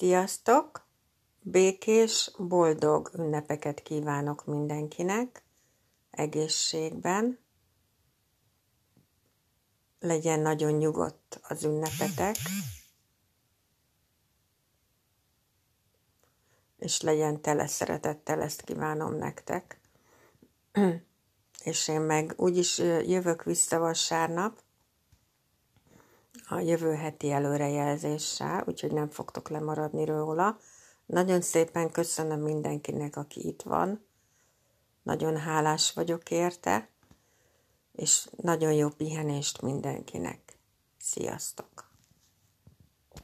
Sziasztok! Békés, boldog ünnepeket kívánok mindenkinek, egészségben. Legyen nagyon nyugodt az ünnepetek, és legyen tele szeretettel, ezt kívánom nektek. És én meg úgyis jövök vissza vasárnap, a jövő heti előrejelzéssel, úgyhogy nem fogtok lemaradni róla. Nagyon szépen köszönöm mindenkinek, aki itt van. Nagyon hálás vagyok érte, és nagyon jó pihenést mindenkinek. Sziasztok!